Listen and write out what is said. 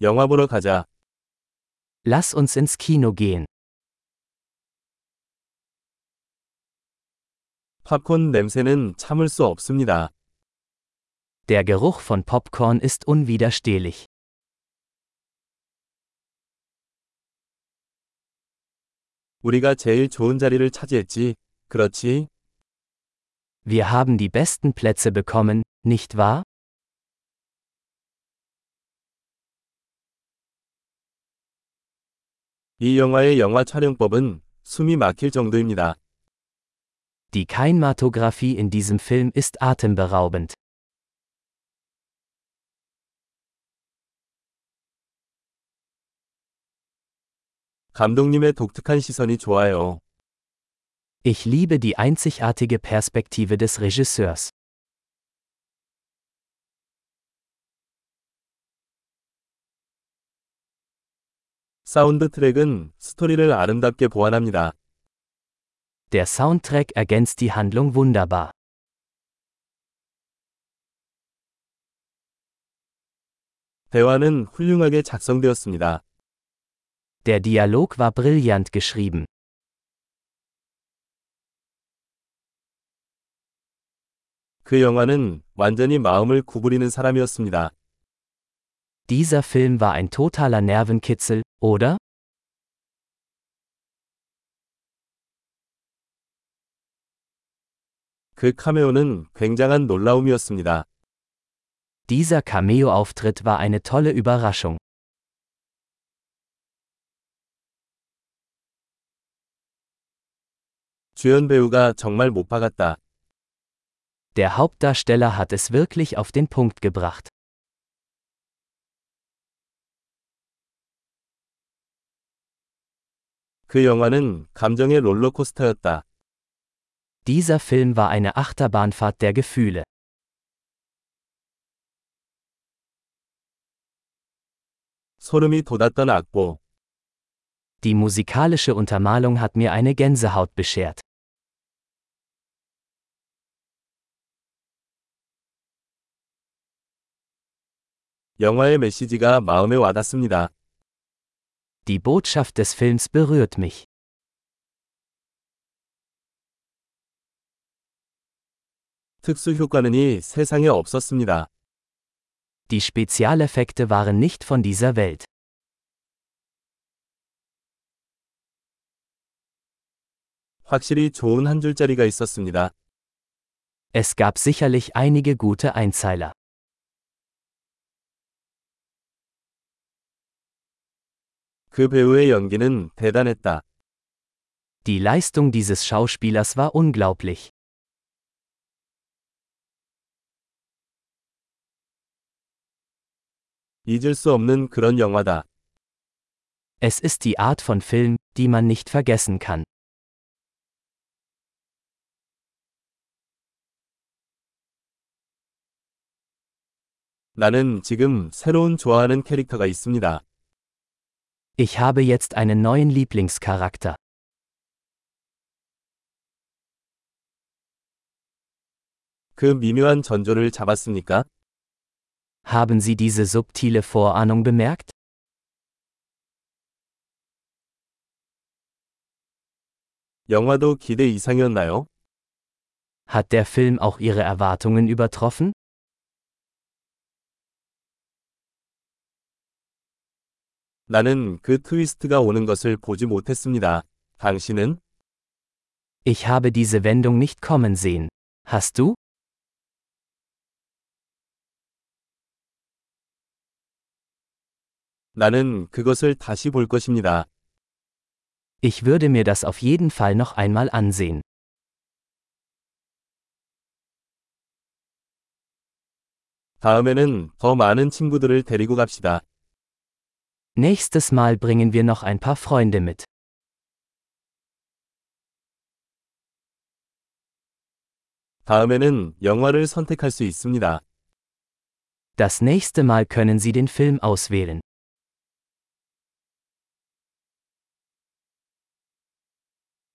영화 보러 가자. Lass uns ins Kino gehen. 팝콘 냄새는 참을 수 없습니다. Der Geruch von Popcorn ist unwiderstehlich. 우리가 제일 좋은 자리를 차지했지. 그렇지? Wir haben die besten Plätze bekommen, nicht wahr? 이 영화의 영화 촬영법은 숨이 막힐 정도입니다. Die Kinematographie in diesem Film ist atemberaubend. 감독님의 독특한 시선이 좋아요. Ich liebe die einzigartige Perspektive des Regisseurs. 사운드 트랙은 스토리를 아름답게 보완합니다. Der Soundtrack ergänzt die Handlung wunderbar. 대화는 훌륭하게 작성되었습니다. Der Dialog war brillant geschrieben. 그 영화는 완전히 마음을 구부리는 사람이었습니다. Dieser Film war ein totaler Nervenkitzel, oder? 그 카메오는 굉장한 놀라움이었습니다. Dieser Cameo-Auftritt war eine tolle Überraschung. 주연 배우가 정말 못 박았다. Der Hauptdarsteller hat es wirklich auf den Punkt gebracht. 그 영화는 감정의 롤러코스터였다. Dieser Film war eine Achterbahnfahrt der Gefühle. 소름이 돋았던 악보. Die musikalische Untermalung hat mir eine Gänsehaut beschert. 영화의 메시지가 마음에 와닿습니다. Die Botschaft des Films berührt mich. 특수 효과는 이 세상에 없었습니다. Die Spezialeffekte waren nicht von dieser Welt. 확실히 좋은 한 줄짜리가 있었습니다. Es gab sicherlich einige gute Einzeiler. 그 배우의 연기는 대단했다. Die Leistung dieses Schauspielers war unglaublich. 잊을 수 없는 그런 영화다. Es ist die Art von Film, die man nicht vergessen kann. 나는 지금 새로운 좋아하는 캐릭터가 있습니다. Ich habe jetzt einen neuen Lieblingscharakter. 그 미묘한 전조를 잡았습니까? Haben Sie diese subtile Vorahnung bemerkt? 영화도 기대 이상이었나요? Hat der Film auch Ihre Erwartungen übertroffen? 나는 그 트위스트가 오는 것을 보지 못했습니다. 당신은? Ich habe diese Wendung nicht kommen sehen. Hast du? 나는 그것을 다시 볼 것입니다. Ich würde mir das auf jeden Fall noch einmal ansehen. 다음에는 더 많은 친구들을 데리고 갑시다. Nächstes Mal bringen wir noch ein paar Freunde mit. 다음에는 영화를 선택할 수 있습니다. Das nächste Mal können Sie den Film auswählen.